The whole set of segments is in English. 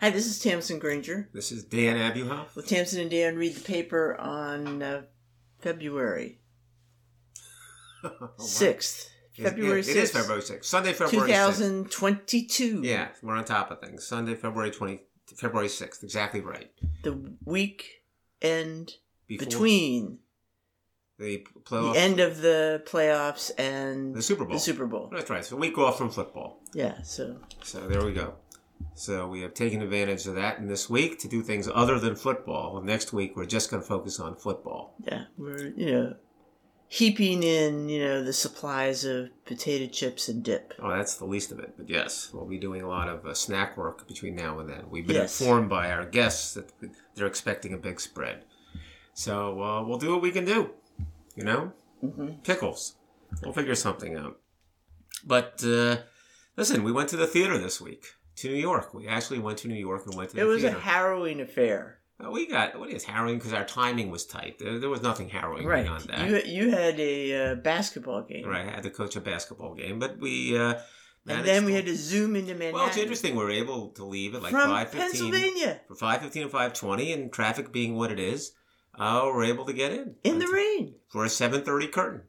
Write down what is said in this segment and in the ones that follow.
Hi, this is Tamsin Granger. This is Dan Abuhoff. With Tamsin and Dan read the paper on uh, February Oh, wow. 6th. February Yeah, It is February 6th. Sunday, February 6th. 2022. Yeah, we're on top of things. Sunday, February 20, February 6th. Exactly right. The week end Before between the the end of the playoffs and The Super Bowl. The Super Bowl. That's right. So a week off from football. Yeah, so So there we go. So we have taken advantage of that in this week to do things other than football. Next week, we're just going to focus on football. yeah, we're, you know, heaping in, you know, the supplies of potato chips and dip. Oh, that's the least of it. But yes, we'll be doing a lot of uh, snack work between now and then. We've been Yes. informed by our guests that they're expecting a big spread. So uh, we'll do what we can do. You know? hmm Pickles. We'll figure something out. But uh, listen, we went to the theater this week to New York. We actually went to New York and went to the It was theater. a harrowing affair. Uh, we got what is harrowing because our timing was tight. There, there was nothing harrowing Right. beyond that. You, you had a uh, basketball game. Right, I had to coach a basketball game, but we uh, And then we to- had to zoom into Manhattan. Well, it's interesting. We were able to leave at like From five fifteen Pennsylvania. for five fifteen and five twenty, and traffic being what it is, uh, we're able to get in In the rain. for a seven thirty curtain.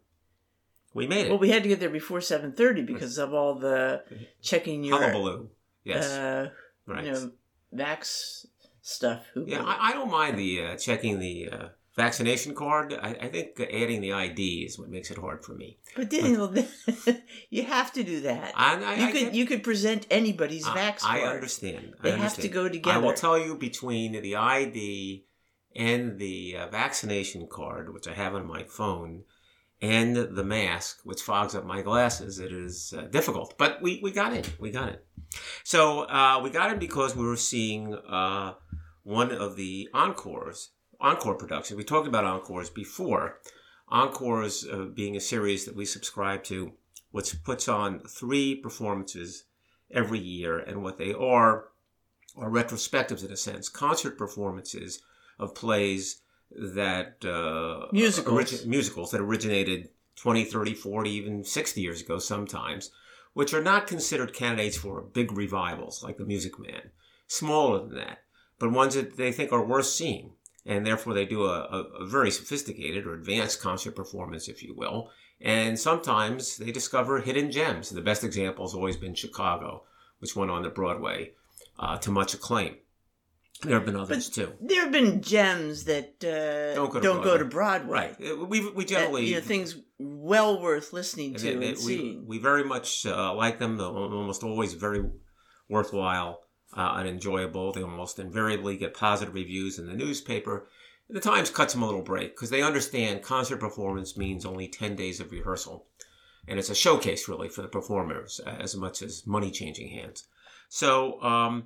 We made it. Well, we had to get there before 7.30 because of all the checking your, Hullabaloo. Yes, uh, right. you know, vax stuff. yeah, I, I don't mind the uh, checking the uh, vaccination card. I, I think adding the ID is what makes it hard for me. but Daniel, you have to do that. I, I, you could you could present anybody's I- vax I card. understand. I They have to understand. go I will tell you between the ID and the uh, vaccination card, which I have on my phone, and the mask, which fogs up my glasses, it is uh, difficult. But we, we got it. We got it. So uh, we got it because we were seeing uh, one of the encores, encore productions. We talked about encores before. Encores uh, being a series that we subscribe to, which puts on three performances every year, and what they are are retrospectives in a sense, concert performances of plays that uh, Musicals. musicals that originated 20, 30, 40, even 60 years ago sometimes, which are not considered candidates for big revivals like The Music Man. Smaller than that, but ones that they think are worth seeing. And therefore, they do a, a, a very sophisticated or advanced concert performance, if you will. And sometimes they discover hidden gems. The best example has always been Chicago, which went on to Broadway uh, to much acclaim. There have been others too. There have been gems that uh, Don't don't, go to go, Broadway. to Broadway. Right. We, we That, generally. you know, things well worth listening to they- and they- we, seeing. we very much uh, like them. They're almost always very worthwhile uh, and enjoyable. They almost invariably get positive reviews in the newspaper. The Times cuts them a little break because they understand concert performance means only 10 days of rehearsal. And it's a showcase, really, for the performers as much as money changing hands. So um,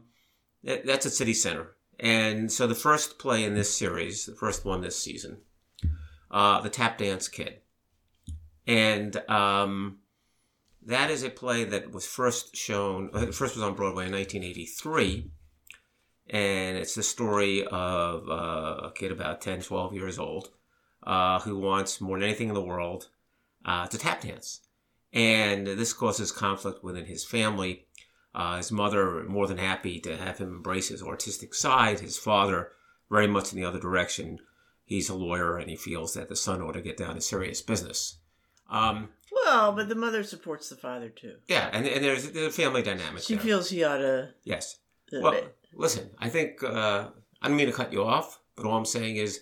that, that's at City Center. And so the first play in this series, the first one this season, uh, The Tap Dance Kid. And um, that is a play that was first shown, uh, first was on Broadway in 1983. And it's the story of uh, a kid about 10, 12 years old uh, who wants more than anything in the world uh, to tap dance. And this causes conflict within his family. Uh, his mother, more than happy to have him embrace his artistic side. His father, very much in the other direction. He's a lawyer and he feels that the son ought to get down to serious business. Um, well, but the mother supports the father too. yeah, and, and there's, there's a family dynamic She there. feels he ought to. yes. Well, listen, I think, uh, I don't mean to cut you off, but all I'm saying is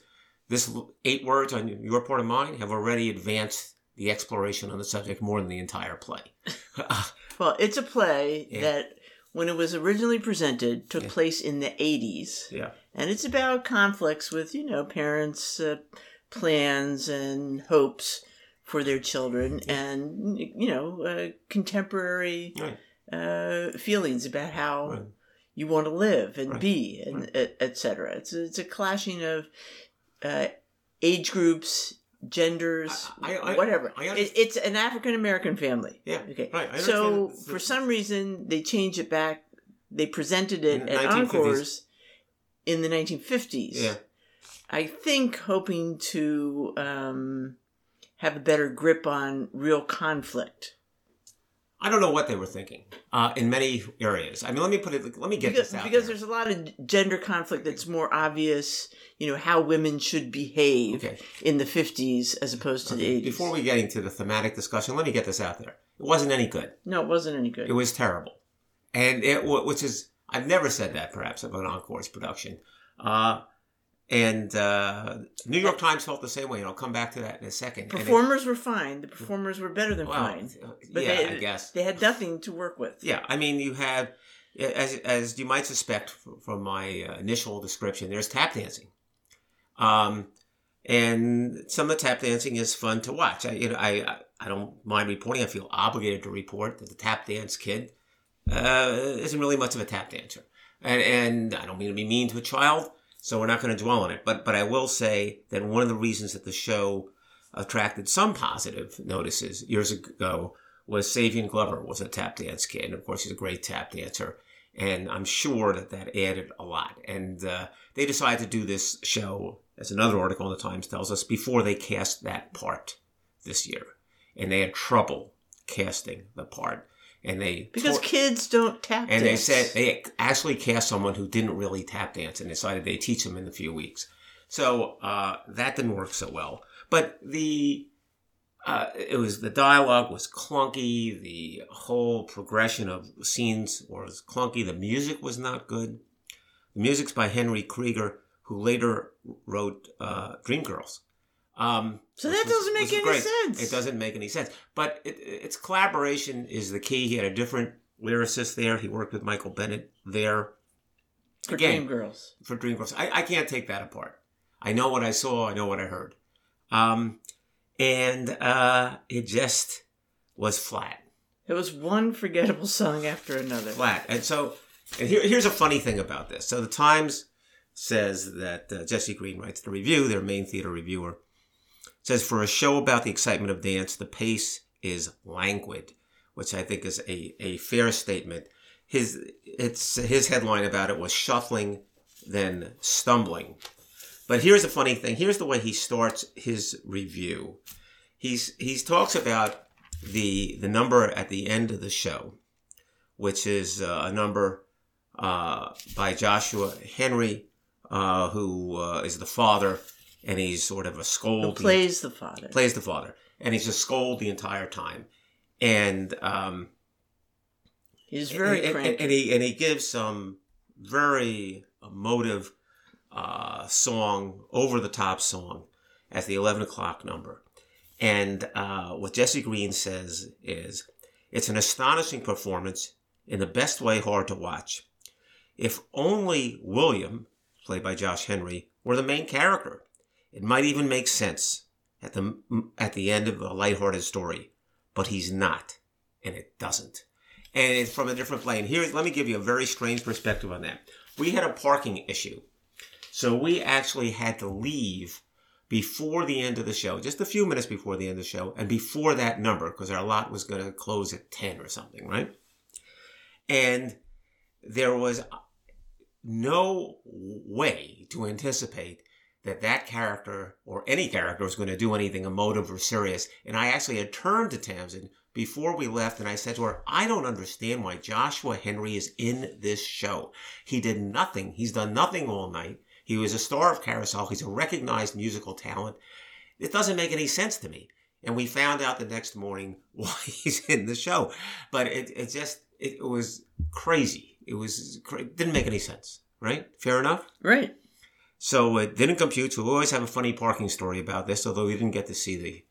this eight words on your part of mine have already advanced the exploration on the subject more than the entire play. well, it's a play Yeah. that, when it was originally presented, took Yeah. place in the '80s, yeah. and it's about conflicts with you know parents' uh, plans and hopes for their children, and you know uh, contemporary Right. uh, feelings about how Right. you want to live and Right. be, and et, et cetera. It's a, it's a clashing of uh, age groups, genders, I- I- whatever. I It- it's an African American family. Yeah, Okay. right, So for some reason they changed it back. They presented it at 1950s. Encores in the 1950s. Yeah. I think hoping to um, have a better grip on real conflict. I don't know what they were thinking uh, in many areas. I mean, let me put it. Let me get because, this out because there. there's a lot of gender conflict that's more obvious. You know how women should behave Okay. in the 50s as opposed to the 80s. Before we get into the thematic discussion, let me get this out there. It wasn't any good. no, it wasn't any good. It was terrible, and it which is I've never said that perhaps of an Encore's production. Uh, and uh, New York Times felt the same way, and I'll come back to that in a second. And it- performers were fine. The performers were better than well, fine. uh, But yeah, they, I guess. they had nothing to work with. Yeah, I mean, you have, as as you might suspect from my uh, initial description, there's tap dancing, um, and some of the tap dancing is fun to watch. I, you know, I I- I don't mind reporting. I feel obligated to report that the tap dance kid uh, isn't really much of a tap dancer, and and I don't mean to be mean to a child, so we're not going to dwell on it. But but I will say that one of the reasons that the show attracted some positive notices years ago was Savion Glover was a tap dance kid. And of course, he's a great tap dancer. And I'm sure that that added a lot. And uh, they decided to do this show, as another article in the Times tells us, before they cast that part this year. And they had trouble casting the part. And they Because kids don't tap and they said they actually cast someone who didn't really tap dance and decided they'd teach them in a few weeks. So uh, that didn't work so well. But the uh, it was the dialogue was clunky. The whole progression of scenes was clunky. The music was not good. The music's by Henry Krieger, who later wrote uh, Dreamgirls. Um, So that doesn't make was any sense. It doesn't make any sense. But it, its collaboration is the key. He had a different lyricist there. He worked with Michael Bennett there for again. Dreamgirls. for Dreamgirls. I, I can't take that apart. I know what I saw. I know what I heard. Um, and uh, it just was flat, It was one forgettable song after another. flat. And so, and here, here's a funny thing about this. So the Times says that uh, Jesse Green writes the review, their main theater reviewer, says for a show about the excitement of dance, the pace is languid, which I think is a, a fair statement. His it's his headline about it was shuffling, then stumbling. But here's a funny thing. Here's the way he starts his review. He's he talks about the the number at the end of the show, which is uh, a number uh, by Joshua Henry, uh, who uh, is the father, and he's sort of a Who scold. plays the father. plays the father, and he's a scold the entire time, and um, He's very and, and, and he and he gives some very emotive uh, song, over the top song, as the eleven o'clock number. And uh, what Jesse Green says is, it's an astonishing performance in the best way, hard to watch. If only William, played by Josh Henry, were the main character, it might even make sense at the at the end of a lighthearted story. But he's not, and it doesn't and it's from a different plane. Here, let me give you a very strange perspective on that. We had a parking issue, so we actually had to leave before the end of the show, just a few minutes before the end of the show, and before that number, because our lot was going to close at 10 or something, right? And there was no way to anticipate that that character or any character was going to do anything emotive or serious. And I actually had turned to Tamsin before we left and I said to her, I don't understand why Joshua Henry is in this show. He did nothing. He's done nothing all night. He was a star of Carousel. He's a recognized musical talent. It doesn't make any sense to me. And we found out the next morning why he's in the show. But it, it just, it was crazy. It was, cra- didn't make any sense, right? Fair enough? right. So it didn't compute. So we always have a funny parking story about this, although we didn't get to see the,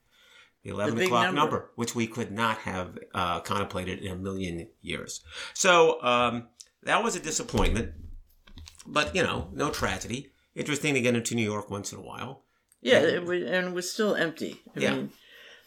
the 11 big o'clock number. number. which we could not have uh, contemplated in a million years. So um, that was a disappointment, but you know, no tragedy. Interesting to get into New York once in a while. Yeah, it was, and it was still empty. I Yeah. mean,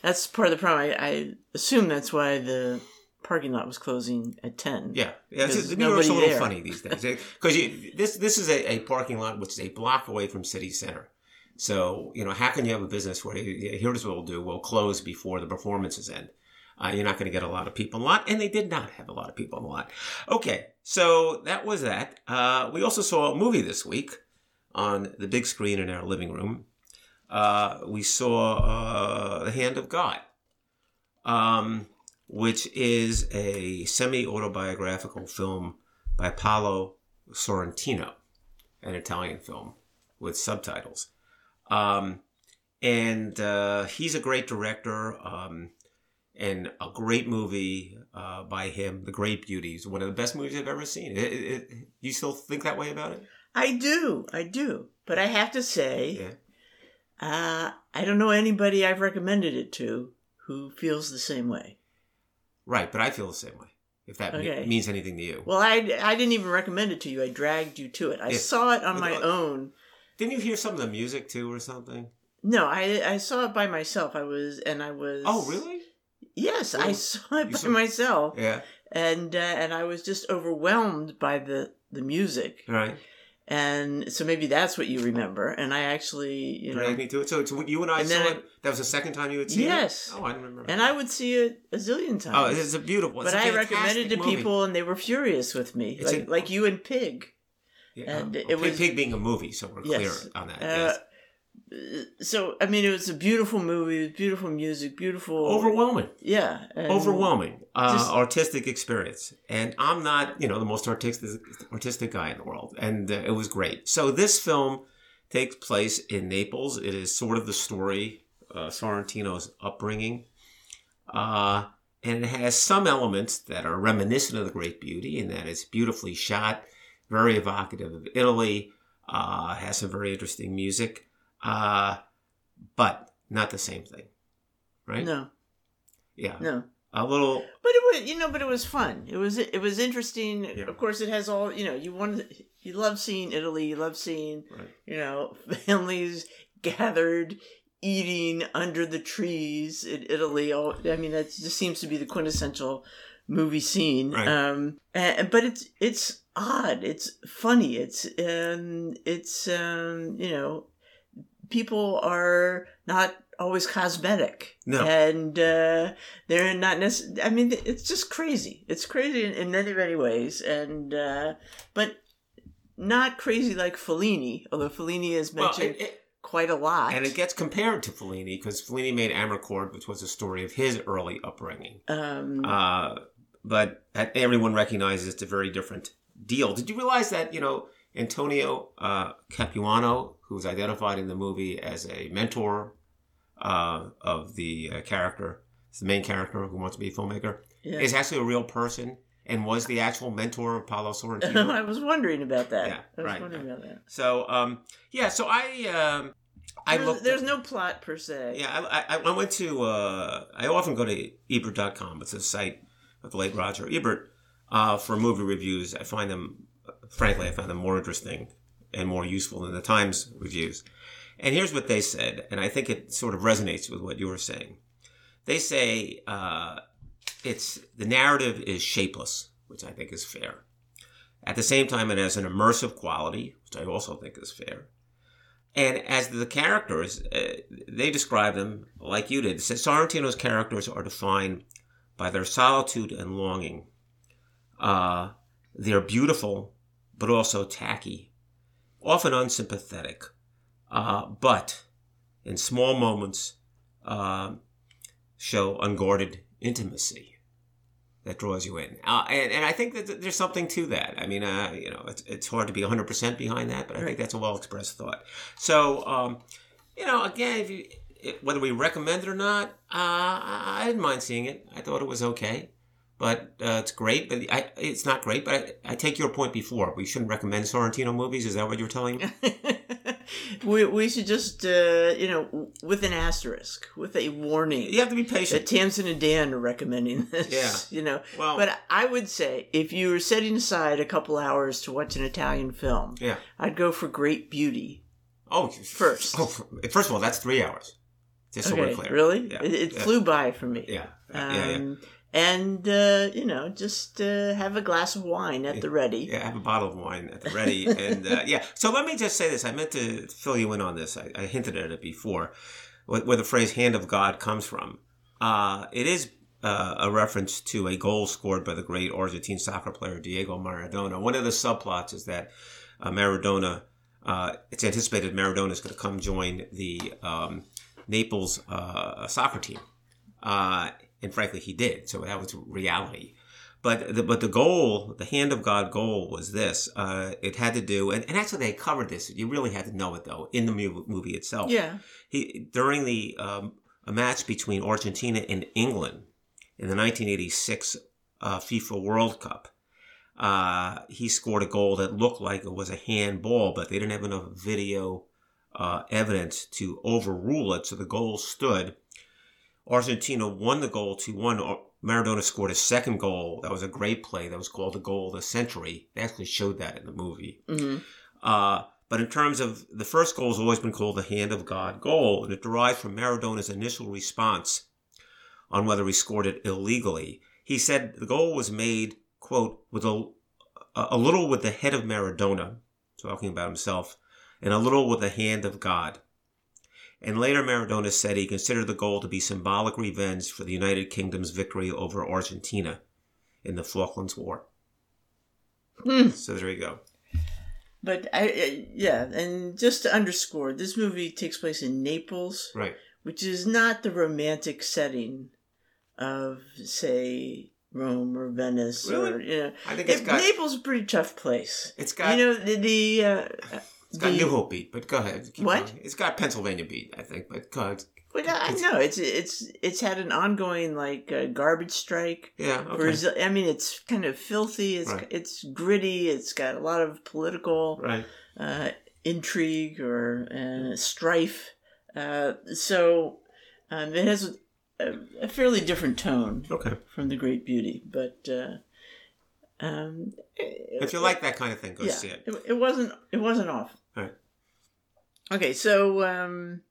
that's part of the problem. I, I assume that's why the parking lot was closing at 10. Yeah, yeah. There's New York's a little there. funny these days because this this is a, a parking lot which is a block away from city center. So you know, how can you have a business where here's what we'll do: we'll close before the performances end. Uh, you're not going to get a lot of people in the lot, and they did not have a lot of people in the lot. Okay, so that was that. Uh, we also saw a movie this week on the big screen in our living room. Uh, we saw uh, The Hand of God. Um, which is a semi autobiographical film by Paolo Sorrentino, an Italian film with subtitles. Um, and uh, he's a great director. Um, and a great movie uh, by him, The Great Beauties, one of the best movies I've ever seen. It, it, it, you still think that way about it? I do, I do. But I have to say, Yeah. uh, I don't know anybody I've recommended it to who feels the same way. Right, but I feel the same way. If that me- Okay. means anything to you, Well, I, I didn't even recommend it to you. I dragged you to it. I Yeah. saw it on my own. didn't you hear some of the music too, or something? No, I I saw it by myself. I was and I was. Oh, really? Yes, I saw it you by saw- myself, Yeah. and uh, and I was just overwhelmed by the the music, Right. And so maybe that's what you remember. And I actually, you know, Drag me to it. So, so you and I And saw then I- it. That was the second time you had seen Yes. it. Oh, I remember. and I would see it a zillion times. Oh, it's a beautiful. It's but a I recommended to movie. people, and they were furious with me, It's like a- like you and Pig. Yeah. and oh, it Pig, was- Pig being a movie, so we're clear on that. Uh, yes. So I mean, it was a beautiful movie, beautiful music, beautiful. Overwhelming. Yeah, and- overwhelming uh, just- artistic experience. And i'm not you know the most artistic artistic guy in the world. And uh, it was great. So this film takes place in naples. It is sort of the story uh, sorrentino's upbringing. Uh, and it has some elements that are reminiscent of the great beauty in that it's beautifully shot very evocative of italy uh, has some very interesting music uh, but not the same thing right No, yeah no. a little But it was, you know, but it was fun. It was, it was interesting. Yeah. Of course, it has all, you know, you want, you love seeing Italy. You love seeing, Right. you know, families gathered eating under the trees in Italy. All, I mean, that just seems to be the quintessential movie scene. Right. Um, and, but it's it's odd. It's funny. It's um, it's um, you know, people are not always cosmetic. No. And uh, they're not necessarily, I mean, it's just crazy. It's crazy in, in many, many ways. And, uh, but not crazy like Fellini, although Fellini is well, mentioned it, it, quite a lot. and it gets compared to Fellini because Fellini made Amarcord, which was a story of his early upbringing. um, Uh, but everyone recognizes it's a very different deal. Did you realize that you know Antonio uh, Capuano, who was identified in the movie as a mentor uh, of the uh, character, the main character who wants to be a filmmaker, yeah. is actually a real person and was the actual mentor of Paolo I Sorrentino. was wondering about that. Yeah, I was right, wondering about that. so um, yeah, so I um, I There's, looked. there's no plot per se. Yeah, I, I, I went to. Uh, I often go to Ebert.com. It's a site of the late Roger Ebert uh, for movie reviews. I find them, frankly, I found them more interesting and more useful than the Times reviews. And here's what they said, and I think it sort of resonates with what you were saying. They say uh, it's the narrative is shapeless, which I think is fair. At the same time, it has an immersive quality, which I also think is fair. And as the characters, uh, they describe them like you did. Sorrentino's characters are defined by their solitude and longing. Uh, they're beautiful, but also tacky, often unsympathetic, uh, but in small moments uh, show unguarded intimacy that draws you in. Uh, and, and I think that there's something to that. I mean, uh, you know, it's, it's hard to be 100% behind that, but I think that's a well expressed thought. So, um, you know, again, if you, whether we recommend it or not, uh, I, I didn't mind seeing it. I thought it was okay. But uh, it's great, but I, it's not great. But I, I take your point before. We shouldn't recommend Sorrentino movies. Is that what you're telling me? we, we should just, uh, you know, with an asterisk, with a warning. You have to be that patient. Tamsin and Dan are recommending this. Yeah. You know, Well, but I would say if you were setting aside a couple hours to watch an Italian film, yeah. I'd go for Great Beauty. Oh, First. Oh, first of all, that's three hours. Just so we're clear. really? Yeah. It, it Yeah. flew by for me. Yeah. Um, yeah. Yeah. And uh, you know, just uh, have a glass of wine at the ready. Yeah, have a bottle of wine at the ready. and uh, yeah, so let me just say this. I meant to fill you in on this. I, I hinted at it before, where, where the phrase hand of God comes from. Uh, it is uh, a reference to a goal scored by the great Argentine soccer player Diego Maradona. One of the subplots is that uh, Maradona, uh, it's anticipated Maradona is going to come join the um, Naples uh, soccer team. Uh, and frankly, he did. So that was reality. But the, but the goal, the hand of God goal was this. Uh, it had to do, and, and actually they covered this. You really had to know it though in the movie itself. Yeah. He during the um, a match between Argentina and England in the 1986 uh, FIFA World Cup. Uh, he scored a goal that looked like it was a handball, but they didn't have enough video uh, evidence to overrule it, so the goal stood. Argentina won the goal 2 1. Maradona scored a second goal. That was a great play. That was called the goal of the century. They actually showed that in the movie. Mm-hmm. Uh, but in terms of the first goal has always been called the hand of God goal, and it derives from Maradona's initial response on whether he scored it illegally. He said the goal was made, quote, with a, a little with the head of Maradona, talking about himself, and a little with the hand of God. And later, Maradona said he considered the goal to be symbolic revenge for the United Kingdom's victory over Argentina in the Falklands War. Hmm. So there you go. But I, I, yeah, and just to underscore, this movie takes place in Naples, Right. which is not the romantic setting of, say, Rome or Venice or you know. I think it's It- got Naples is a pretty tough place. it's got you know the, the uh, it's got the- New Hope beat, but go ahead. What? going. It's got Pennsylvania beat, I think, but go ahead. Well, I know it's it's it's had an ongoing like uh, garbage strike. Yeah. Okay. Brazil, I mean, it's kind of filthy. It's Right. it's gritty. It's got a lot of political Right. uh, intrigue or uh, strife. Uh, so um, it has a, a fairly different tone Okay. from The Great Beauty, but uh, um, If you like that kind of thing, go yeah, see it. it, it wasn't it wasn't off. Okay, so um,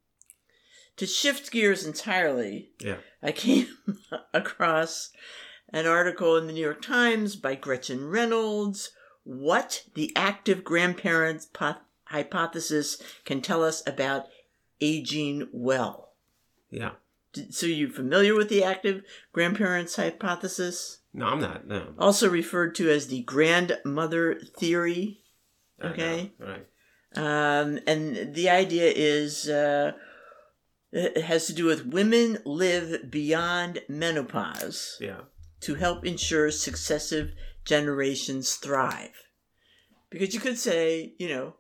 to shift gears entirely, Yeah. I came across an article in the New York Times by Gretchen Reynolds. What the active grandparents po- hypothesis can tell us about aging well. Yeah. So you're familiar with the active grandparents hypothesis, No, I'm not. No. also referred to as the grandmother theory. Okay. Right. Um, and the idea is uh, it has to do with women live beyond menopause Yeah. to help ensure successive generations thrive. Because you could say, you know,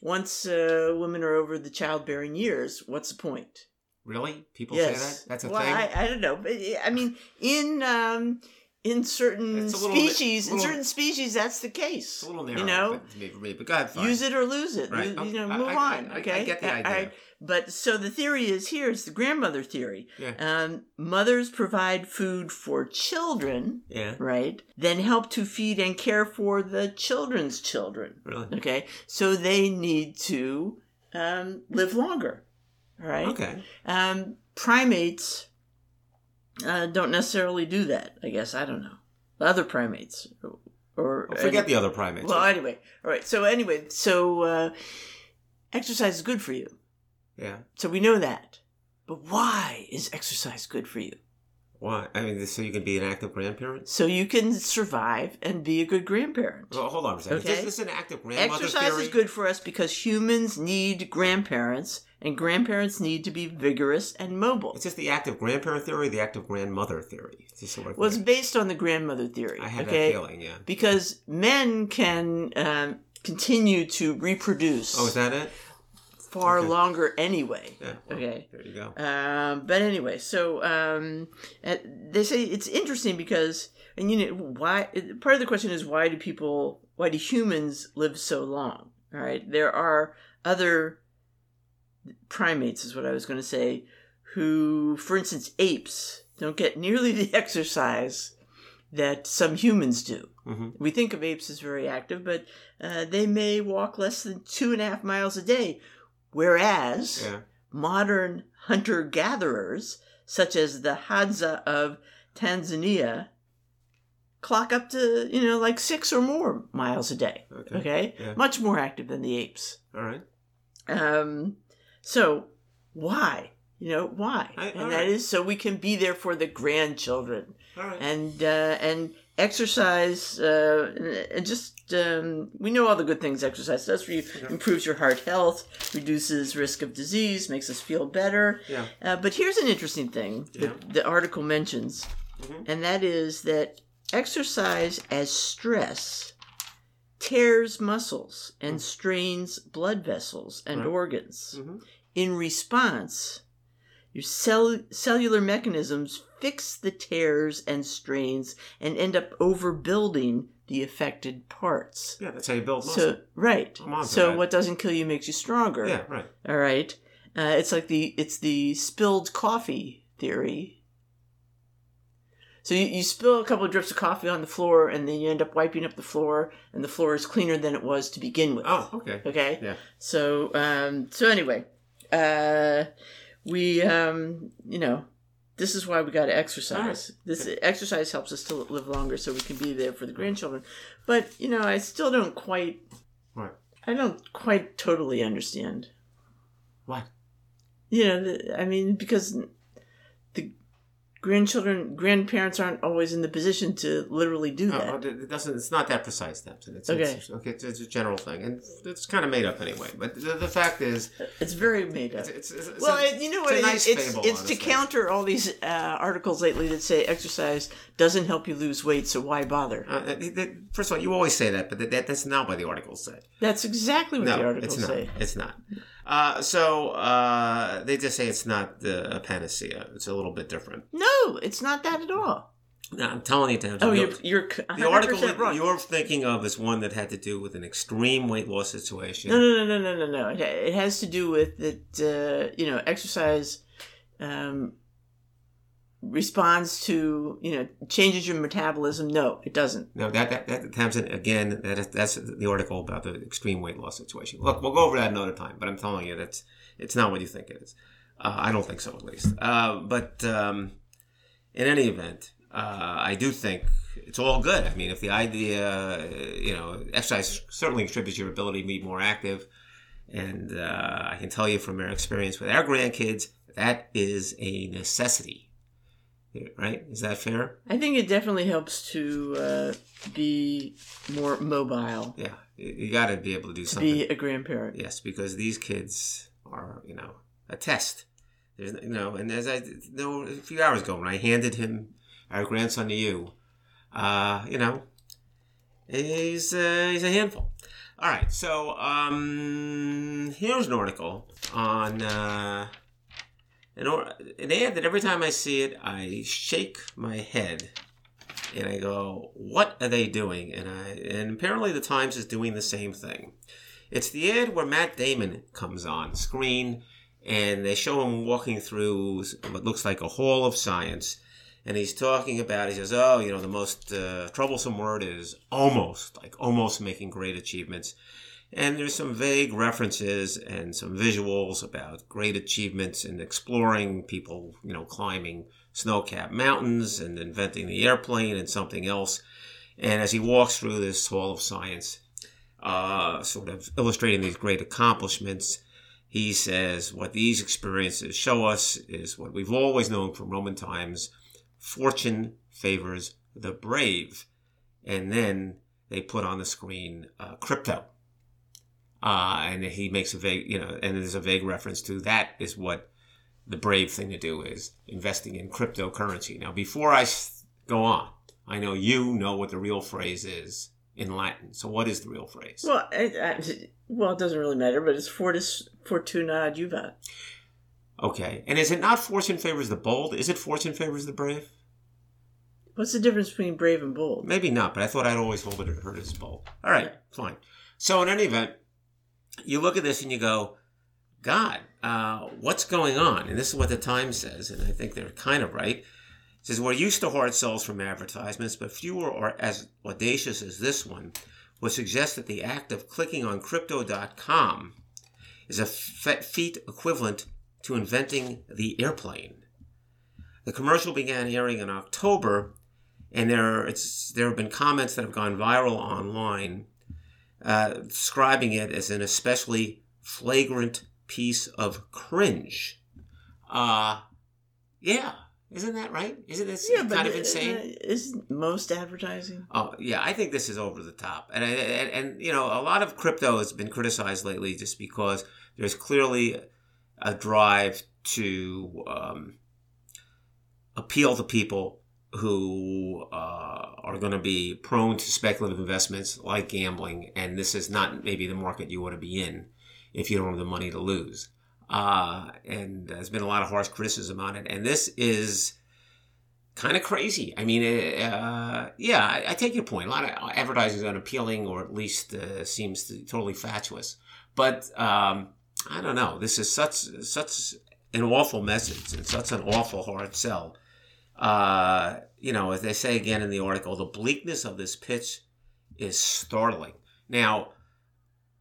once uh, women are over the childbearing years, what's the point? Really? People say that? That's a well, thing? I, I don't know, but I mean, in um, in certain little bit- species, in certain species, that's the case. it's a little narrow you know, but- to me, for me, but go ahead. Fine. use it or lose it. Right. You, Okay. know, I- move I- on. I- I get the idea. I- but so the theory is here. It's the grandmother theory. Yeah. Um, mothers provide food for children, Yeah. right? Then help to feed and care for the children's children. Really? Okay, so they need to um, live longer. Right. Okay. Um, primates uh, don't necessarily do that. I guess I don't know. Other primates, or, Well, forget the other primates. well, anyway, all right. So anyway, so uh, exercise is good for you. yeah. So we know that. But why is exercise good for you? Why? I mean, so you can be an active grandparent? So you can survive and be a good grandparent. Well, hold on a second. Okay. Is this an active grandmother Exercise theory? is good for us because humans need grandparents, and grandparents need to be vigorous and mobile. It's just the active grandparent theory, the active grandmother theory. It's just sort of Well, it's based on the grandmother theory. I have okay? that feeling, yeah. Because men can um, continue to reproduce Oh, is that it? far okay. longer anyway. Yeah. well, Okay. There you go. Um, but anyway, so um, they say it's interesting because, and you know, why? Part of the question is why do people, why do humans live so long? All right, there are other primates, is what I was going to say, who, for instance, apes don't get nearly the exercise that some humans do. hmm We think of apes as very active, but uh, they may walk less than two and a half miles a day, whereas Yeah. modern hunter gatherers, such as the Hadza of Tanzania, clock up to, you know, like six or more miles a day. Okay. Okay? Yeah. Much more active than the apes. All right. Um, so, why? You know, why? I- and that right. is so we can be there for the grandchildren right. and uh, and exercise uh, and, just um, we know all the good things exercise does for you improves your heart health reduces risk of disease makes us feel better Yeah. uh, but here's an interesting thing Yeah. that the article mentions Mhm. and that is that exercise as stress tears muscles and strains blood vessels and Mm. Organs Mhm. in response, your cell- cellular mechanisms fix the tears and strains and end up overbuilding the affected parts. Yeah, that's how you build muscle. So, right. I'm on to So, what doesn't kill you makes you stronger. yeah, right. All right. Uh, it's like the it's the spilled coffee theory. So you, you spill a couple of drips of coffee on the floor, and then you end up wiping up the floor, and the floor is cleaner than it was to begin with. Oh, okay. Okay. Yeah. So um so anyway, uh we um you know, this is why we got to exercise. This exercise helps us to live longer so we can be there for the grandchildren. But, you know, I still don't quite Right. I don't quite totally understand. What? You know, I mean because grandchildren grandparents aren't always in the position to literally do that. Oh, it doesn't. It's not that precise, Tamsin. It's, Okay. It's, okay. It's, it's a general thing, and it's kind of made up anyway. But the, the fact is, It's very made up. it's, it's, Well, a, you know what? it's a nice it's fable, it's to counter all these uh, articles lately that say exercise doesn't help you lose weight, so why bother? Uh, first of all, you always say that, but that, that, that's not what the articles say. That's exactly what the No, articles it's not. say. It's not. Uh, so uh, they just say it's not the a panacea. It's a little bit different. No, it's not that at all. No, I'm telling you, Tamsin. Oh, you're you're the article 100% that wrong. you're thinking of is one that had to do with an extreme weight loss situation. No, no, no, no, no, no, no. It, it has to do with that. Uh, you know, exercise um, responds to you know changes your metabolism. No, it doesn't. No, that that, that again. That is, that's the article about the extreme weight loss situation. Look, we'll go over that another time. But I'm telling you, that's it's not what you think it is. Uh, I don't think so, at least. Uh, but um, in any event, uh, I do think it's all good. I mean, if the idea, uh, you know, exercise certainly contributes your ability to be more active, and uh, I can tell you from our experience with our grandkids, that is a necessity. Right? Is that fair? I think it definitely helps to uh, be more mobile. Yeah, you, got to be able to do something. be a grandparent. Yes, because these kids are, you know, a test. There's, you know, and as I you know a few hours ago when I handed him our grandson to you, uh, you know, he's uh, he's a handful. All right, so um, here's an article on uh, an, an ad that every time I see it, I shake my head and I go, "What are they doing?" And I and apparently the Times is doing the same thing. It's the ad where Matt Damon comes on screen and they show him walking through what looks like a hall of science. And he's talking about, he says, oh, you know, the most uh, troublesome word is almost, like almost making great achievements. And there's some vague references and some visuals about great achievements in exploring people, you know, climbing snow capped mountains and inventing the airplane and something else. And as he walks through this hall of science, uh, sort of illustrating these great accomplishments, he says, What these experiences show us is what we've always known from Roman times fortune favors the brave. And then they put on the screen uh, crypto. Uh, and he makes a vague, you know, and there's a vague reference to that is what the brave thing to do is investing in cryptocurrency. Now, before I go on, I know you know what the real phrase is in Latin. So, what is the real phrase? Well, I, I, well, it doesn't really matter, but it's fortis fortuna juvat. Okay. And is it not fortune favors the bold? Is it fortune favors the brave? What's the difference between brave and bold? Maybe not, but I thought I'd always hold it heard as bold. All right, fine. So in any event, you look at this and you go, God, uh, what's going on? And this is what the Times says, and I think they're kind of right. It says, We're used to hard sells from advertisements, but fewer are as audacious as this one would suggest that the act of clicking on crypto.com is a fe- feat equivalent to inventing the airplane. The commercial began airing in October, and there there have been comments that have gone viral online, uh, describing it as an especially flagrant piece of cringe. Uh, yeah, Isn't that right? Isn't this Yeah, kind of uh, insane? isn't most advertising? Oh yeah, I think this is over the top, and, and and you know a lot of crypto has been criticized lately just because there's clearly a drive to um, appeal to people who uh, are going to be prone to speculative investments like gambling, and this is not maybe the market you want to be in if you don't have the money to lose. Uh, and there's been a lot of harsh criticism on it, and this is kind of crazy. I mean, uh, yeah, I, I, take your point. A lot of advertising is unappealing, or at least uh, seems to, totally fatuous. But um, I don't know. This is such such an awful message and such an awful hard sell. Uh, you know, as they say again in the article, the bleakness of this pitch is startling. Now,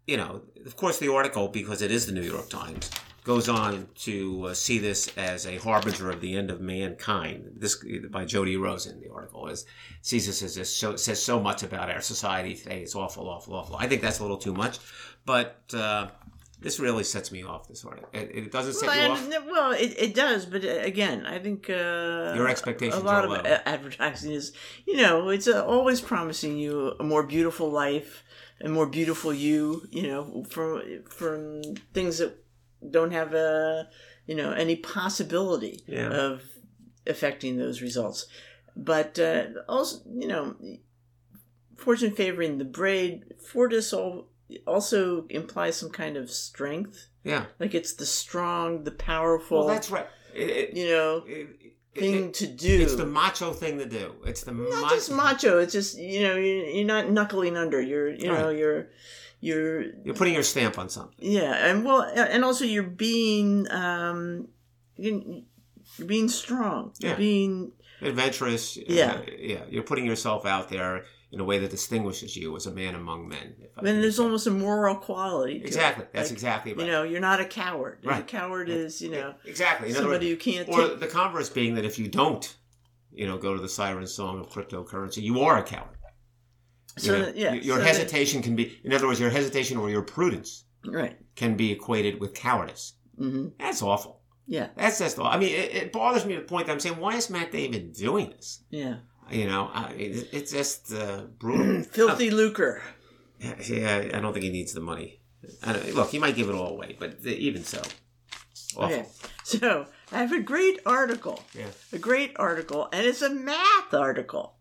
you know, of course, the article, because it is the New York Times, goes on to uh, see this as a harbinger of the end of mankind. This by Jody Rosen, the article is sees this as this so, says so much about our society today. It's awful, awful, awful. I think that's a little too much, but uh, this really sets me off. This article, it, it doesn't set well, you off. Well, it, it does, but uh, again, I think uh, Your expectations A lot are of low. a- advertising is, you know, it's uh, always promising you a more beautiful life, a more beautiful you. You know, from from things that don't have a, you know, any possibility Yeah. of affecting those results. But uh, also, you know, fortune favoring the braid. Fortis al- also implies some kind of strength. Yeah, Like it's the strong, the powerful, well, that's right. It, it, you know, it- thing to do. It's the macho thing to do. It's the not ma- just macho. It's just you know you're, you're not knuckling under. You're you know Right. you're you're You're putting your stamp on something. yeah, and well, and also you're being um you're you're being strong. You're Yeah. being adventurous. Yeah. yeah. You're putting yourself out there in a way that distinguishes you as a man among men. if I mean, there's almost a moral quality. to it. exactly that's Like, exactly right. You know, you're not a coward. Right. A coward is you know exactly. In somebody words, who can't or take. the converse being that if you don't, you know, go to the siren song of cryptocurrency, you are a coward. You So know, that- yeah, your so that- hesitation can be, in other words, your hesitation or your prudence right. can be equated with cowardice. hmm That's awful. Yeah. That's just. I mean, it, it bothers me to the point that I'm saying, why is Matt Damon doing this? Yeah. You know, I, it, it's just uh, brutal. Filthy lucre. Yeah, I don't think he needs the money. I don't, look, he might give it all away, but even so, awful. Okay. So I have a great article. Yeah. A great article, and it's a math article.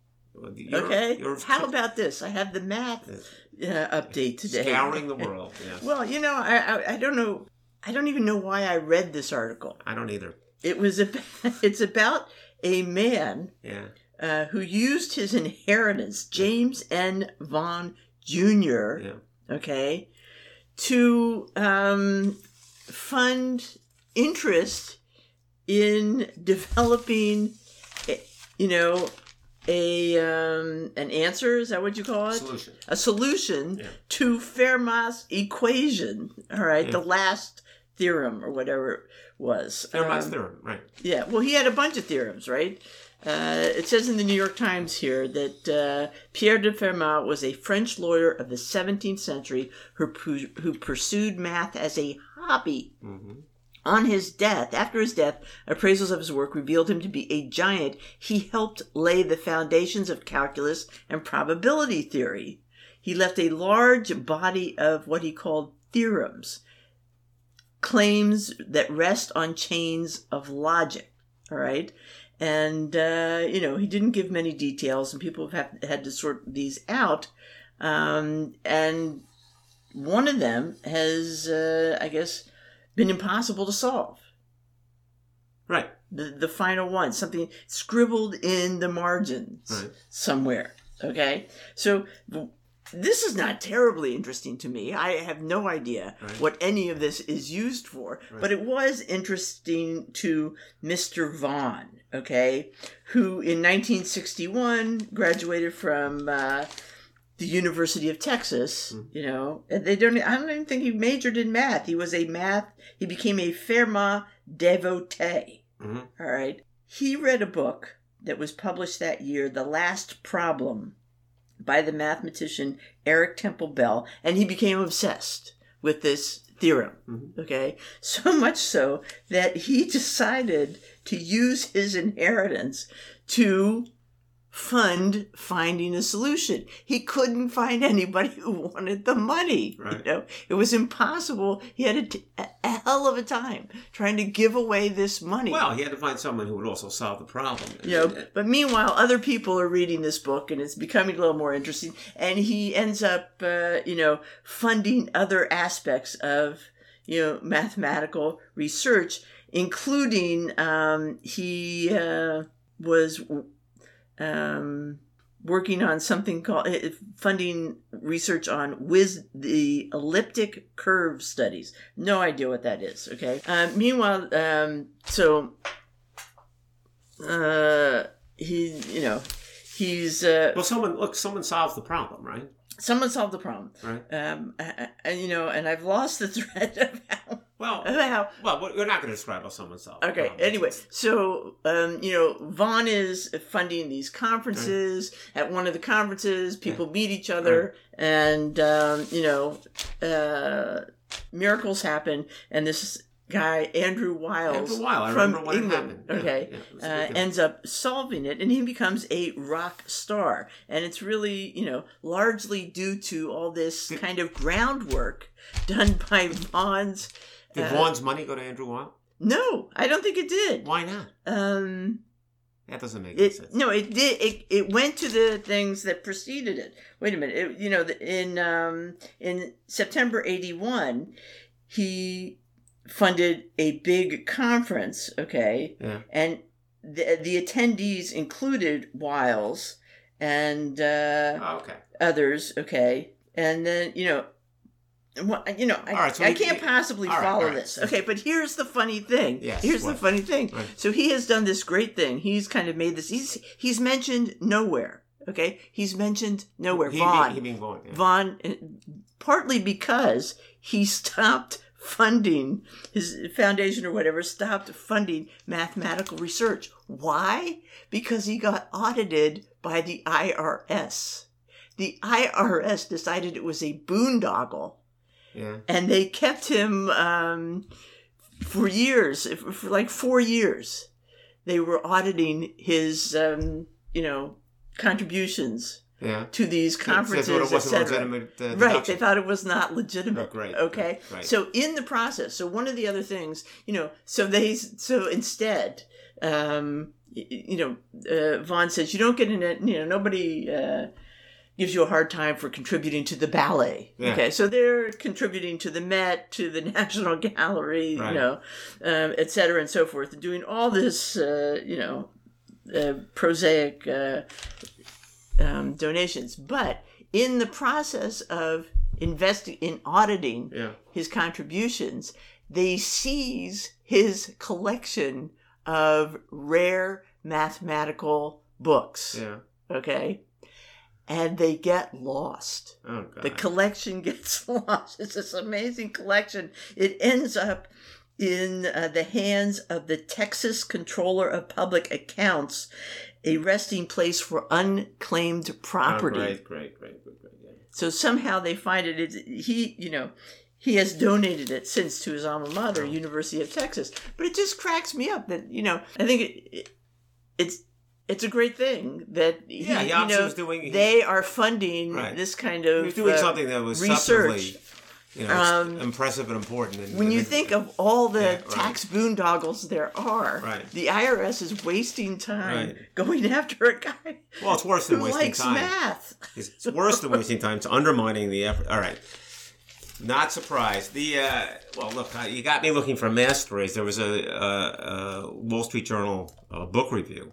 You're- okay. you're How about this? I have the math uh, update today. scouring the world? Yeah, Well, you know, I, I I don't know. I don't even know why I read this article. I don't either. It was a, it's about a man Yeah, uh, who used his inheritance, James N. Vaughn Jr. yeah, okay, to um, fund interest in developing, eh, you know, a um, an answer. Is that what you call it? solution. A solution Yeah. to Fermat's equation. All right, Yeah. the last theorem or whatever it was. Fermat's Um, theorem, right? yeah, well, he had a bunch of theorems, right? Uh, it says in the New York Times here that uh, Pierre de Fermat was a French lawyer of the 17th century who, pu- who pursued math as a hobby. hmm On his death, after his death, appraisals of his work revealed him to be a giant. He helped lay the foundations of calculus and probability theory. He left a large body of what he called theorems, claims that rest on chains of logic. All right. And, uh, you know, he didn't give many details, and people have had to sort these out. Um, and one of them has, uh, I guess, been impossible to solve. Right, The, the final one, something scribbled in the margins right. somewhere. Okay? So this is not terribly interesting to me. I have no idea Right. what any of this is used for, Right. but it was interesting to Mr. Vaughn, okay, who in 1961 graduated from uh, the University of Texas. Mm. You know, and they don't. I don't even think he majored in math. He was a math. He became a Fermat devotee. hmm All right. He read a book that was published that year, The Last Problem, by the mathematician Eric Temple Bell, and he became obsessed with this theorem. Mhm. Okay. So much so that he decided to use his inheritance to fund finding a solution. He couldn't find anybody who wanted the money. Right. You know, it was impossible. He had a, t- a- hell of a time trying to give away this money. Well, he had to find someone who would also solve the problem. you know, but meanwhile, other people are reading this book and it's becoming a little more interesting. And he ends up, uh, you know, funding other aspects of, you know, mathematical research, including um, he uh, was um, working on something called uh, funding research on whiz the elliptic curve studies. No idea what that is. Okay. Uh, meanwhile, um, so uh, he, you know, he's uh, well, someone look, someone solves the problem, right? someone solved the problem. Right. Um, I, I, you know, and I've lost the thread of how. Well, how well, we're not going to describe how someone solved. Okay. problem. Anyway, so um, you know, Vaughn is funding these conferences. At one of the conferences, people meet each other, and um, you know, uh, miracles happen. And this guy Andrew Wiles After a I from England. Yeah, okay, yeah, it uh, ends up solving it, and he becomes a rock star. And it's really, you know, largely due to all this kind of groundwork done by Vaughn's. Did uh, Vaughn's money go to Andrew Weil? No, I don't think it did. Why not? Um, That doesn't make any it sense. no, it did. It it went to the things that preceded it. Wait a minute. It, you know, in um in September eighty one, he funded a big conference. Okay, Yeah. and the the attendees included Wiles and uh, Oh, okay. others. Okay, and then you know. Well, you know, I, right, so I we- can't possibly right, follow right. this. Okay, but here's the funny thing. Yes, here's the funny thing. So he has done this great thing. He's kind of made this. He's he's mentioned nowhere. Okay, he's mentioned nowhere. He, Vaughn, He, he being Vaughn. Yeah. Vaughn, uh, partly because he stopped funding his foundation or whatever. Stopped funding mathematical research. Why? Because he got audited by the IRS. The IRS decided it was a boondoggle yeah. and they kept him um, for years, for like four years. They were auditing his, um, you know, contributions Yeah. to these conferences, thought it wasn't etc. legitimate uh, Right, they thought it was not legitimate. Oh, great. Okay, Right. so in the process, so one of the other things, you know, so they, so instead, um, you know, uh, Vaughn says you don't get in it. You know, nobody uh, gives you a hard time for contributing to the ballet. Yeah. Okay, so they're contributing to the Met, to the National Gallery, Right. you know, um, et cetera, and so forth, doing all this, uh, you know, uh, prosaic uh, um, donations. But in the process of investing in auditing Yeah. his contributions, they seize his collection of rare mathematical books. Yeah. Okay. And they get lost. Oh god. The collection gets lost. It's this amazing collection. It ends up in uh, the hands of the Texas Comptroller of Public Accounts, a resting place for unclaimed Oh, property. great, great, great, great, great. Yeah. So somehow they find it. It's, he, you know, he has donated it since to his alma mater, Oh. University of Texas. But it just cracks me up that you know. I think it, it, it's it's a great thing that he, Yeah, he you know was doing. he- they are funding Right. this kind he of was doing uh, something that was research. you know, Um, impressive and important. And, When you think of all the Yeah, right. tax boondoggles there are, Right. the IRS is wasting time Right. going after a guy well, it's worse than who wasting likes time. math. It's worse than wasting time. It's undermining the effort. All right. Not surprised. The uh, well, look, uh, you got me looking for math stories. There was a, a, a Wall Street Journal uh, book review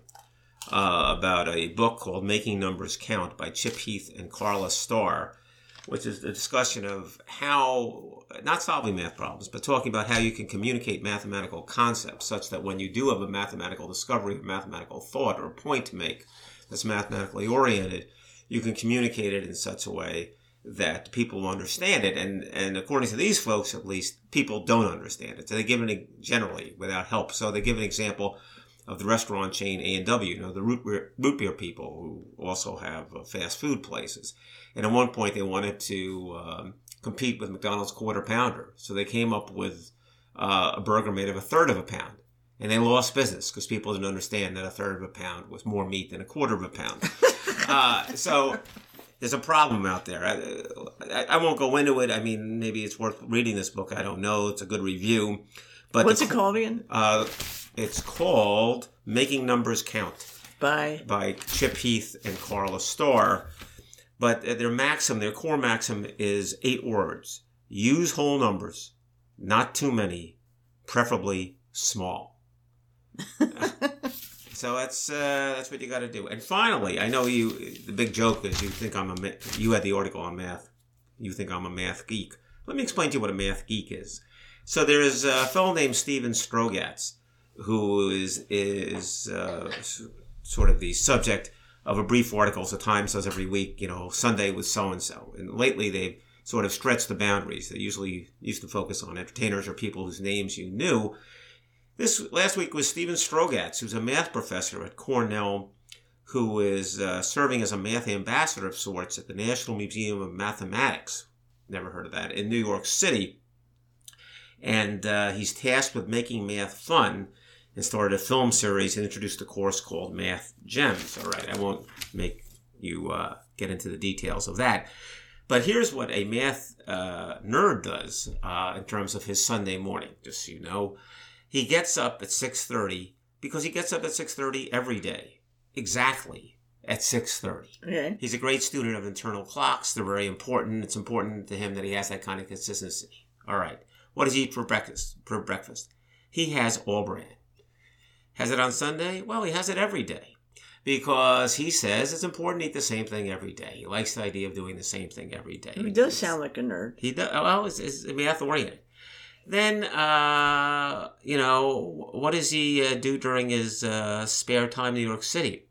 uh, about a book called "Making Numbers Count" by Chip Heath and Karla Starr, which is a discussion of how not solving math problems, but talking about how you can communicate mathematical concepts such that when you do have a mathematical discovery, or mathematical thought, or a point to make that's mathematically oriented, you can communicate it in such a way that people understand it. And, and according to these folks, at least, people don't understand it. So they give it generally without help. So they give an example of the restaurant chain A&W, you know, the root beer, root beer people who also have uh, fast food places. And at one point they wanted to um, compete with McDonald's quarter pounder. So they came up with uh, a burger made of a third of a pound. And they lost business because people didn't understand that a third of a pound was more meat than a quarter of a pound. uh, so there's a problem out there. I, I, I, won't go into it. I mean, maybe it's worth reading this book. I don't know. It's a good review. But what's the, it called again? It's called Making Numbers Count by by Chip Heath and Karla Starr. But their maxim, their core maxim, is eight words: use whole numbers, not too many, preferably small. so that's uh, that's what you got to do. And finally, I know you. The big joke is you think I'm a you had the article on math. You think I'm a math geek. Let me explain to you what a math geek is. So there is a fellow named Steven Strogatz who is is uh, sort of the subject of a brief article the Times does every week. You know, Sunday with so and so. And lately they've sort of stretched the boundaries. They usually used to focus on entertainers or people whose names you knew. This last week was Steven Strogatz, who's a math professor at Cornell, who is uh, serving as a math ambassador of sorts at the National Museum of Mathematics. Never heard of that in New York City. And uh, he's tasked with making math fun and started a film series and introduced a course called Math Gems. All right, I won't make you uh, get into the details of that. But here's what a math uh, nerd does uh, in terms of his Sunday morning, just so you know. He gets up at 6:30 because he gets up at 6:30 every day. Exactly at 6:30. Okay. He's a great student of internal clocks. They're very important. It's important to him that he has that kind of consistency. All right. What does he eat for breakfast? For breakfast, he has All-Bran. Has it on Sunday? Well, he has it every day because he says it's important to eat the same thing every day. He likes the idea of doing the same thing every day. He does sound like a nerd. He does. Well, it's, it's math oriented. Then, uh, you know, what does he uh, do during his uh, spare time in New York City?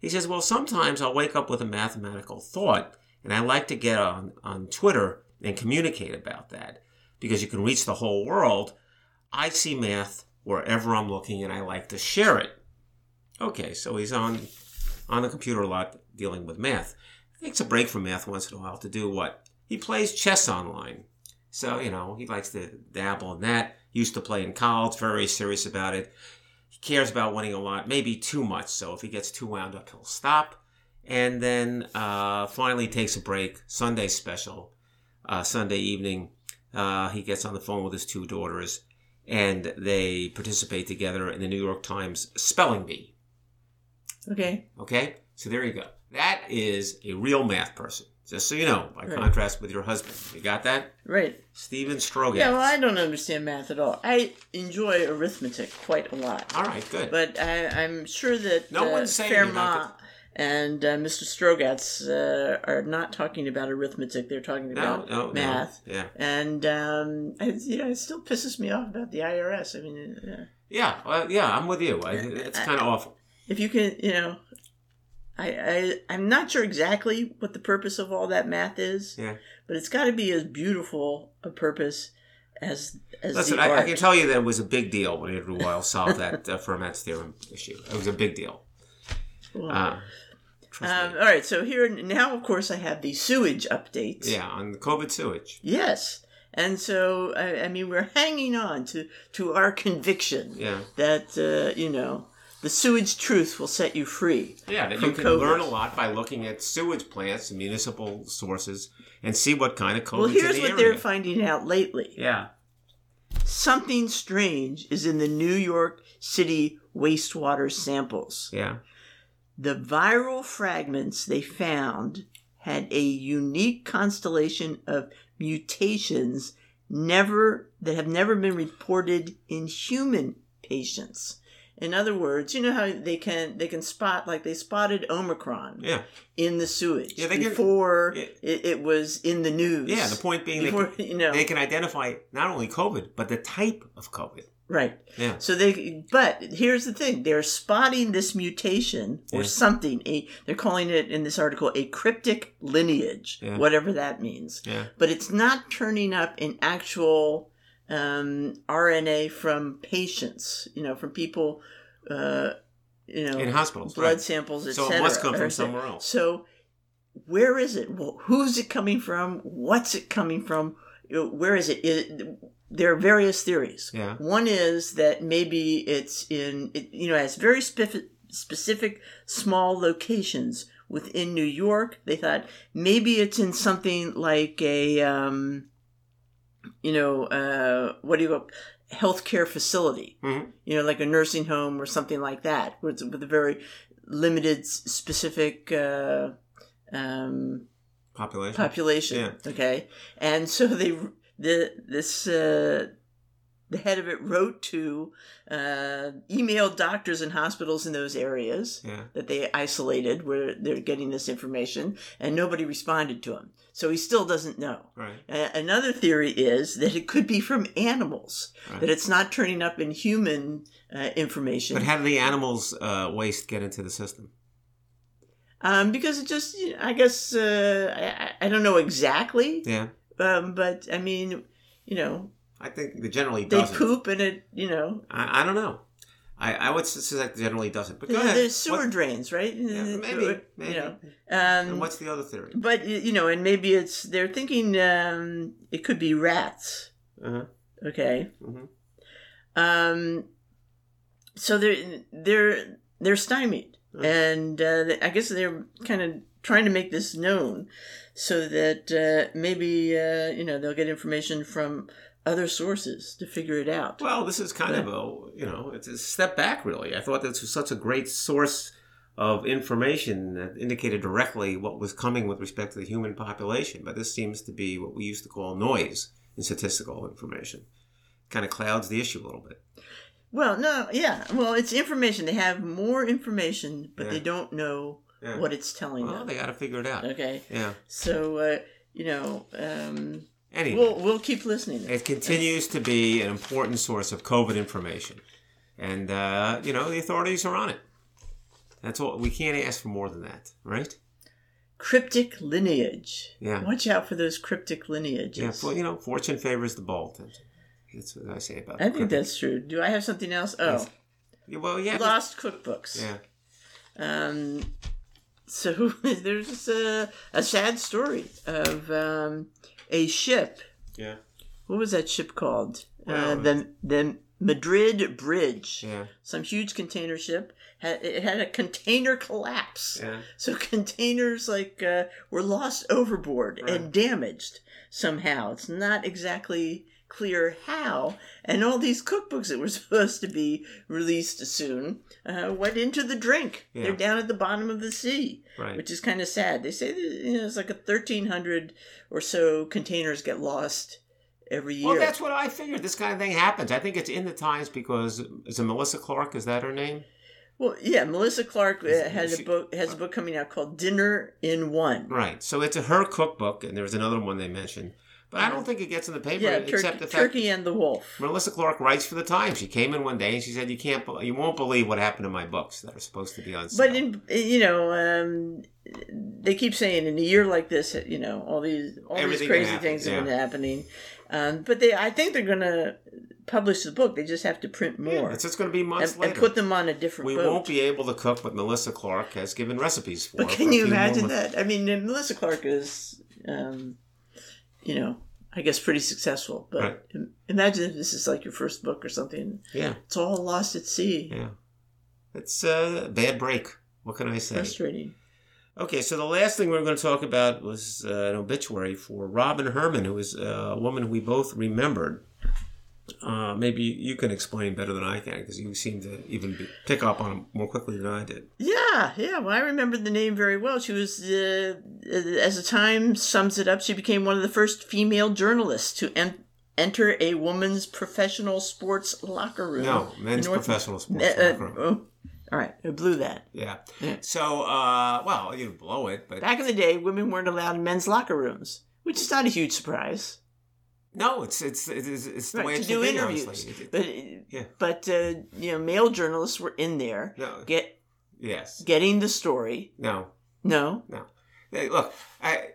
He says, well, sometimes I'll wake up with a mathematical thought, and I like to get on, on Twitter and communicate about that because you can reach the whole world. I see math wherever I'm looking, and I like to share it. Okay, so he's on on the computer a lot dealing with math. Takes a break from math once in a while to do what? He plays chess online. So, you know, he likes to dabble in that. Used to play in college, very serious about it. He cares about winning a lot, maybe too much. So if he gets too wound up, he'll stop. And then uh, finally takes a break. Sunday special, uh, Sunday evening. Uh, he gets on the phone with his two daughters and they participate together in the New York Times spelling bee. Okay. Okay? So there you go. That is a real math person. Just so you know, by right. contrast with your husband. You got that? Right. Steven Strogatz. Yeah, well, I don't understand math at all. I enjoy arithmetic quite a lot. All right, good. But I, am sure that no uh, one's saying Fermat and uh, Mr. Strogatz uh, are not talking about arithmetic. They're talking about no, no, math. No. Yeah. And um, it, you know, it still pisses me off about the IRS. I mean, uh, yeah. Yeah, well, yeah, I'm with you. I, it's kind of awful. If you can, you know, I, I I'm not sure exactly what the purpose of all that math is. Yeah. But it's got to be as beautiful a purpose as as Listen, I, I, can tell you that it was a big deal when Andrew Weil solved that uh, Fermat's theorem issue. It was a big deal. Uh, um, all right, so here now, of course, I have the sewage updates. Yeah, on the COVID sewage. Yes, and so I, I mean, we're hanging on to to our conviction. Yeah. That uh, you know the sewage truth will set you free. Yeah, that you can COVID. learn a lot by looking at sewage plants and municipal sources and see what kind of COVID. Well, here's the what area. they're finding out lately. Yeah. Something strange is in the New York City wastewater samples. Yeah. The viral fragments they found had a unique constellation of mutations never that have never been reported in human patients. In other words, you know how they can they can spot like they spotted Omicron yeah. in the sewage yeah, before yeah. it, it, was in the news. Yeah, the point being before, they can, you know, they can identify not only COVID but the type of COVID. Right. Yeah. So they, but here's the thing: they're spotting this mutation or yeah. something. A, they're calling it in this article a cryptic lineage, yeah. whatever that means. Yeah. But it's not turning up in actual um, RNA from patients, you know, from people, uh, you know, in hospitals, blood right. samples, etc. So it must come from somewhere else. So where is it? Well, who's it coming from? What's it coming from? Where is it? it there are various theories. Yeah. One is that maybe it's in, it, you know, has very specific, specific small locations within New York. They thought maybe it's in something like a, um, you know, uh, what do you call healthcare facility? Mhm. You know, like a nursing home or something like that, with, with a very limited, specific uh, um, Population. population. Yeah. Okay, and so they the this uh, the head of it wrote to uh, emailed doctors and hospitals in those areas yeah. that they isolated where they're getting this information, and nobody responded to him. So he still doesn't know. Right. Uh, another theory is that it could be from animals, Right. that it's not turning up in human uh, information. But how do the animals' uh, waste get into the system? um, because it just, you know, I guess, uh, I, I- I don't know exactly, Yeah. Um, but I mean, you know, I think it generally they doesn't. poop and it, you know, I, I don't know. I, I would suspect it generally doesn't. But go there's ahead. there's sewer What- drains, right? yeah, Uh, maybe. maybe. You know, and um, what's the other theory? but you know, and maybe it's they're thinking um, it could be rats. Uh-huh. Okay. Mhm. Um, so they're they're they're stymied, Hmm. and uh, I guess they're kind of trying to make this known, so that uh, maybe uh, you know they'll get information from other sources to figure it out. Well, this is kind of a you know it's a step back really. I thought this was such a great source of information that indicated directly what was coming with respect to the human population. But this seems to be what we used to call noise in statistical information. Kind of clouds the issue a little bit. Well, no, yeah. Well, it's information. They have more information, but Yeah. they don't know Yeah. what it's telling Well, them. they got to figure it out. Okay. Yeah. So, uh, you know, um, Anyway, we'll we'll keep listening. it continues to be an important source of COVID information, and uh, you know the authorities are on it. That's all. We can't ask for more than that, right? Cryptic lineage. Yeah. Watch out for those cryptic lineages. Yeah, well, you know, fortune favors the bold. That's what I say about. I think cryptic. that's true. Do I have something else? Oh, Yes. Well, yeah, lost cookbooks. yeah. Um, so there's a, a sad story of um, a ship. Yeah. What was that ship called? uh, the the Madrid Bridge. Yeah, Some huge container ship. It had a container collapse. yeah, So containers like uh, were lost overboard Right. and damaged somehow. It's not exactly clear how. And all these cookbooks that were supposed to be released soon uh, went into the drink. Yeah. They're down at the bottom of the sea, right. which is kind of sad. They say that, you know it's like a thirteen hundred or so containers get lost every year. Well, that's what I figured. This kind of thing happens. I think it's in the Times because is it Melissa Clark? Is that her name? Well, yeah, Melissa Clark uh, she- a book has a book coming out called Dinner in One. Right. So it's a her cookbook, and there's another one they mentioned, but I don't think it gets in the paper Yeah, except Turkey, the fact Turkey and the Wolf. Melissa Clark writes for the Times. She came in one day and she said, "You can't, you won't believe what happened to my books that are supposed to be on sale." But in you know, um, they keep saying in a year like this, you know, all these all Everything these crazy things have been happening. Um, but they, I think they're going to publish the book. They just have to print Yeah, more it's just going to be months and, and put them on a different we boat. won't be able to cook what Melissa Clark has given recipes for. but can a you imagine that? I mean, Melissa Clark is, um, you know, I guess pretty successful. But Right. imagine if this is like your first book or something. Yeah, It's all lost at sea. yeah. It's a bad break. What can I say? Frustrating. Okay, so the last thing we were going to talk about was uh, an obituary for Robin Herman, who was uh, a woman we both remembered. Uh, maybe you can explain better than I can because you seem to even be, pick up on it more quickly than I did. Yeah, yeah. yeah. Well, I remember the name very well. She was, uh, as the time sums it up, she became one of the first female journalists to en- enter a woman's professional sports locker room. No, men's North- professional sports. Uh, uh, locker room. oh, all right, I blew that. Yeah. Yeah. So, uh, well, you didn't blow it, but Back in the day, women weren't allowed in men's locker rooms, which is not a huge surprise. no, it's it's it's, it's the Right, way to it do be. interviews, Honestly. It- it- but Yeah. but uh, you know, male journalists were in there, no. get Yes. getting the story. No. No, Hey, look, I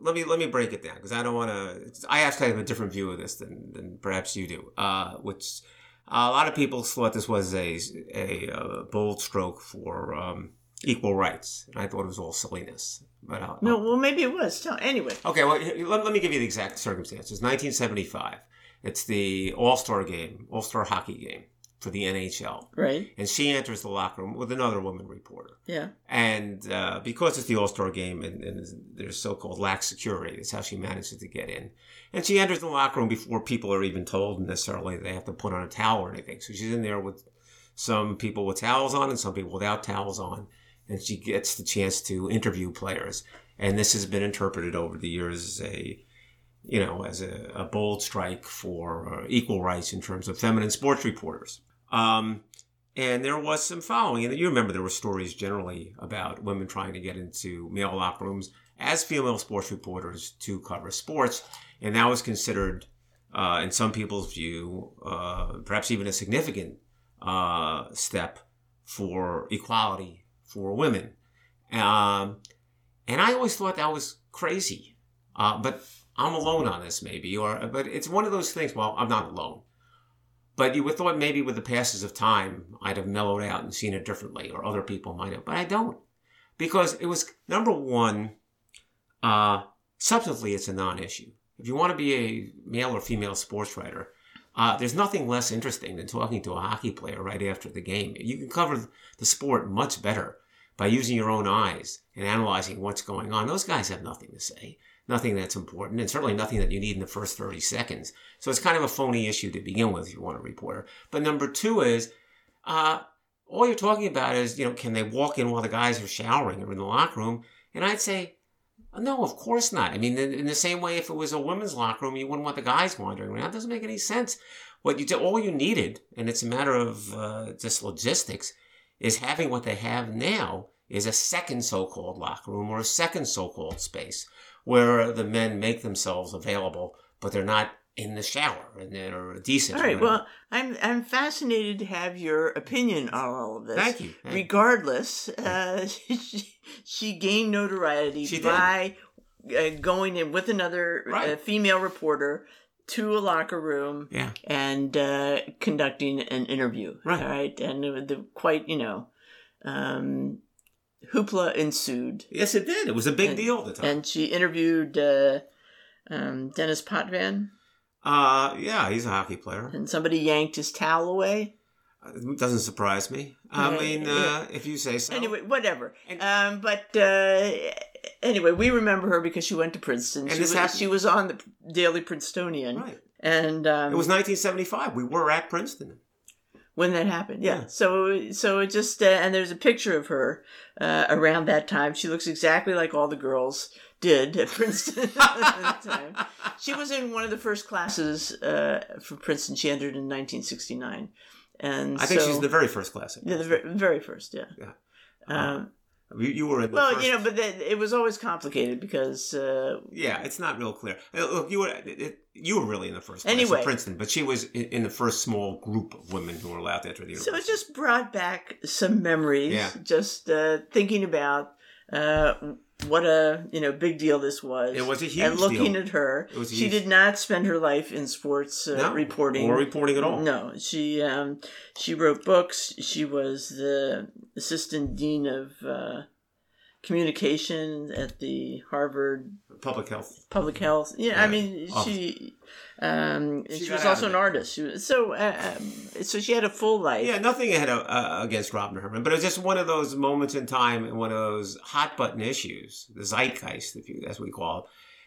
let me let me break it down because I don't want to. I actually have a different view of this than, than perhaps you do. Uh, which a lot of people thought this was a a, uh bold stroke for um, equal rights. And I thought it was all silliness. But I'll, No, well, maybe it was. Tell anyway. Okay, well, let, let me give you the exact circumstances. 1975. It's the All Star game, All Star hockey game for the NHL. Right. And she enters the locker room with another woman reporter. Yeah. And uh, because it's the All Star game and, and there's so called lax security, that's how she manages to get in. And she enters the locker room before people are even told necessarily they have to put on a towel or anything. So she's in there with some people with towels on and some people without towels on. And she gets the chance to interview players. And this has been interpreted over the years as a, you know, as a, a bold strike for uh, equal rights in terms of feminine sports reporters. Um, and there was some following. And you remember there were stories generally about women trying to get into male locker rooms as female sports reporters to cover sports. And that was considered, uh, in some people's view, uh, perhaps even a significant uh, step for equality for women. Um, and I always thought that was crazy. Uh, but I'm alone on this, maybe. Or, but it's one of those things. Well, I'm not alone. But you would thought maybe with the passes of time, I'd have mellowed out and seen it differently, or other people might have. But I don't. Because it was, number one, uh, substantively, it's a non issue. If you want to be a male or female sports writer, uh, there's nothing less interesting than talking to a hockey player right after the game. You can cover the sport much better by using your own eyes and analyzing what's going on. Those guys have nothing to say, nothing that's important, and certainly nothing that you need in the first 30 seconds. So it's kind of a phony issue to begin with if you want a reporter. But number two is, uh, all you're talking about is, you know, can they walk in while the guys are showering or in the locker room? And I'd say, no, of course not. I mean, in, the same way, if it was a women's locker room, you wouldn't want the guys wandering around. It doesn't make any sense. What you do, all you needed, and it's a matter of uh, just logistics, is having what they have now is a second so-called locker room or a second so-called space where the men make themselves available, but they're not in the shower and they're decent. All right. Well, I'm I'm fascinated to have your opinion on all of this. thank you. Thank you. Regardless, uh, she, she gained notoriety She by uh, going in with another uh, female reporter to a locker room Yeah. and uh, conducting an interview. Right. All right. And the, the quite, you know, um, hoopla ensued. Yes, it did. It was a big And- deal at the time. And she interviewed uh, um, Dennis Potvin, uh, yeah, he's a hockey player. and somebody yanked his towel away. It doesn't surprise me. I mean, uh, if you say so. Anyway, whatever. And- Um, but uh, anyway, we remember her because she went to Princeton. And she, this was, happened- she was on the Daily Princetonian, right. and um, It was 1975. We were at Princeton. When that happened. Yeah. Yeah. So so it just uh, and there's a picture of her uh, around that time. She looks exactly like all the girls did at Princeton at that time. She was in one of the first classes uh, for Princeton. She entered in 1969, and I think so- she's the very first class. yeah the very, very first yeah. Yeah. Um, You, you were in the well, first. you know, but then it was always complicated because uh, yeah, it's not real clear. Uh, Look, you were it, it- you were really in the first class Anyway. Princeton, but she was in, in the first small group of women who were allowed to enter the So it just brought back some memories. Yeah. Just uh, thinking about uh, what a you know big deal this was. It was a huge And looking deal. at her, It was a she did not spend her life in sports uh, No, reporting or reporting at all. No, she um, she wrote books. She was the assistant dean of uh, communication at the Harvard Public health. public health. Yeah, I mean, she um, She she, was also an it. artist. She was, so uh, um, so she had a full life. Yeah, nothing ahead of, uh, against Robin Herman, but it was just one of those moments in time and one of those hot button issues, the zeitgeist, if you, as we call it.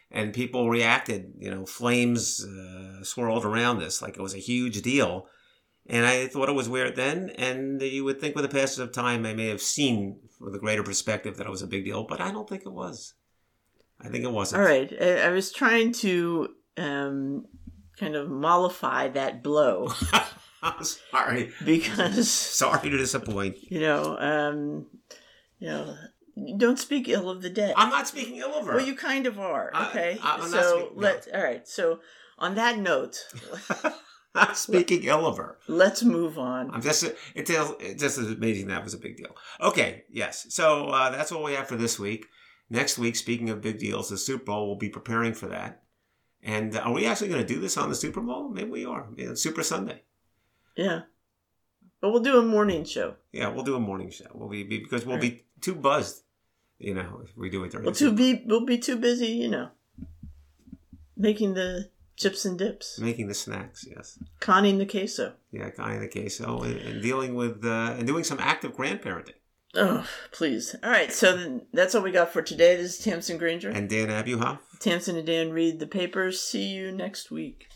And people reacted, you know, flames uh, swirled around this like it was a huge deal. And I thought it was weird then. And you would think with the passage of time, I may have seen with a greater perspective that it was a big deal, but I don't think it was. I think it wasn't. All right, I, I was trying to um, kind of mollify that blow I'm sorry. because Sorry to disappoint. you know, um, you know, don't speak ill of the dead. I'm not speaking ill of her. well, you kind of are. I- Okay, I- I'm not so speaking- no. let all right. So on that note, not speaking ill of her. let's move on. I'm just it just, it just is amazing that was a big deal. Okay, yes. So uh, that's all we have for this week. Next week, speaking of big deals, the Super Bowl. We'll be preparing for that. And uh, are we actually going to do this on the Super Bowl? Maybe we are. Yeah, Super Sunday. Yeah. But we'll do a morning show. Yeah, we'll do a morning show. We'll be, be because we'll be too buzzed. You know, if we do it during. We'll the too be we'll be too busy, you know, making the chips and dips, making the snacks. Yes. conning the queso. Yeah, in the queso and, and dealing with uh, and doing some active grandparenting. Oh, please. All right, so that's all we got for today. This is Tamsin Granger. And Dan Abuhoff. Tamsin and Dan read the papers. See you next week.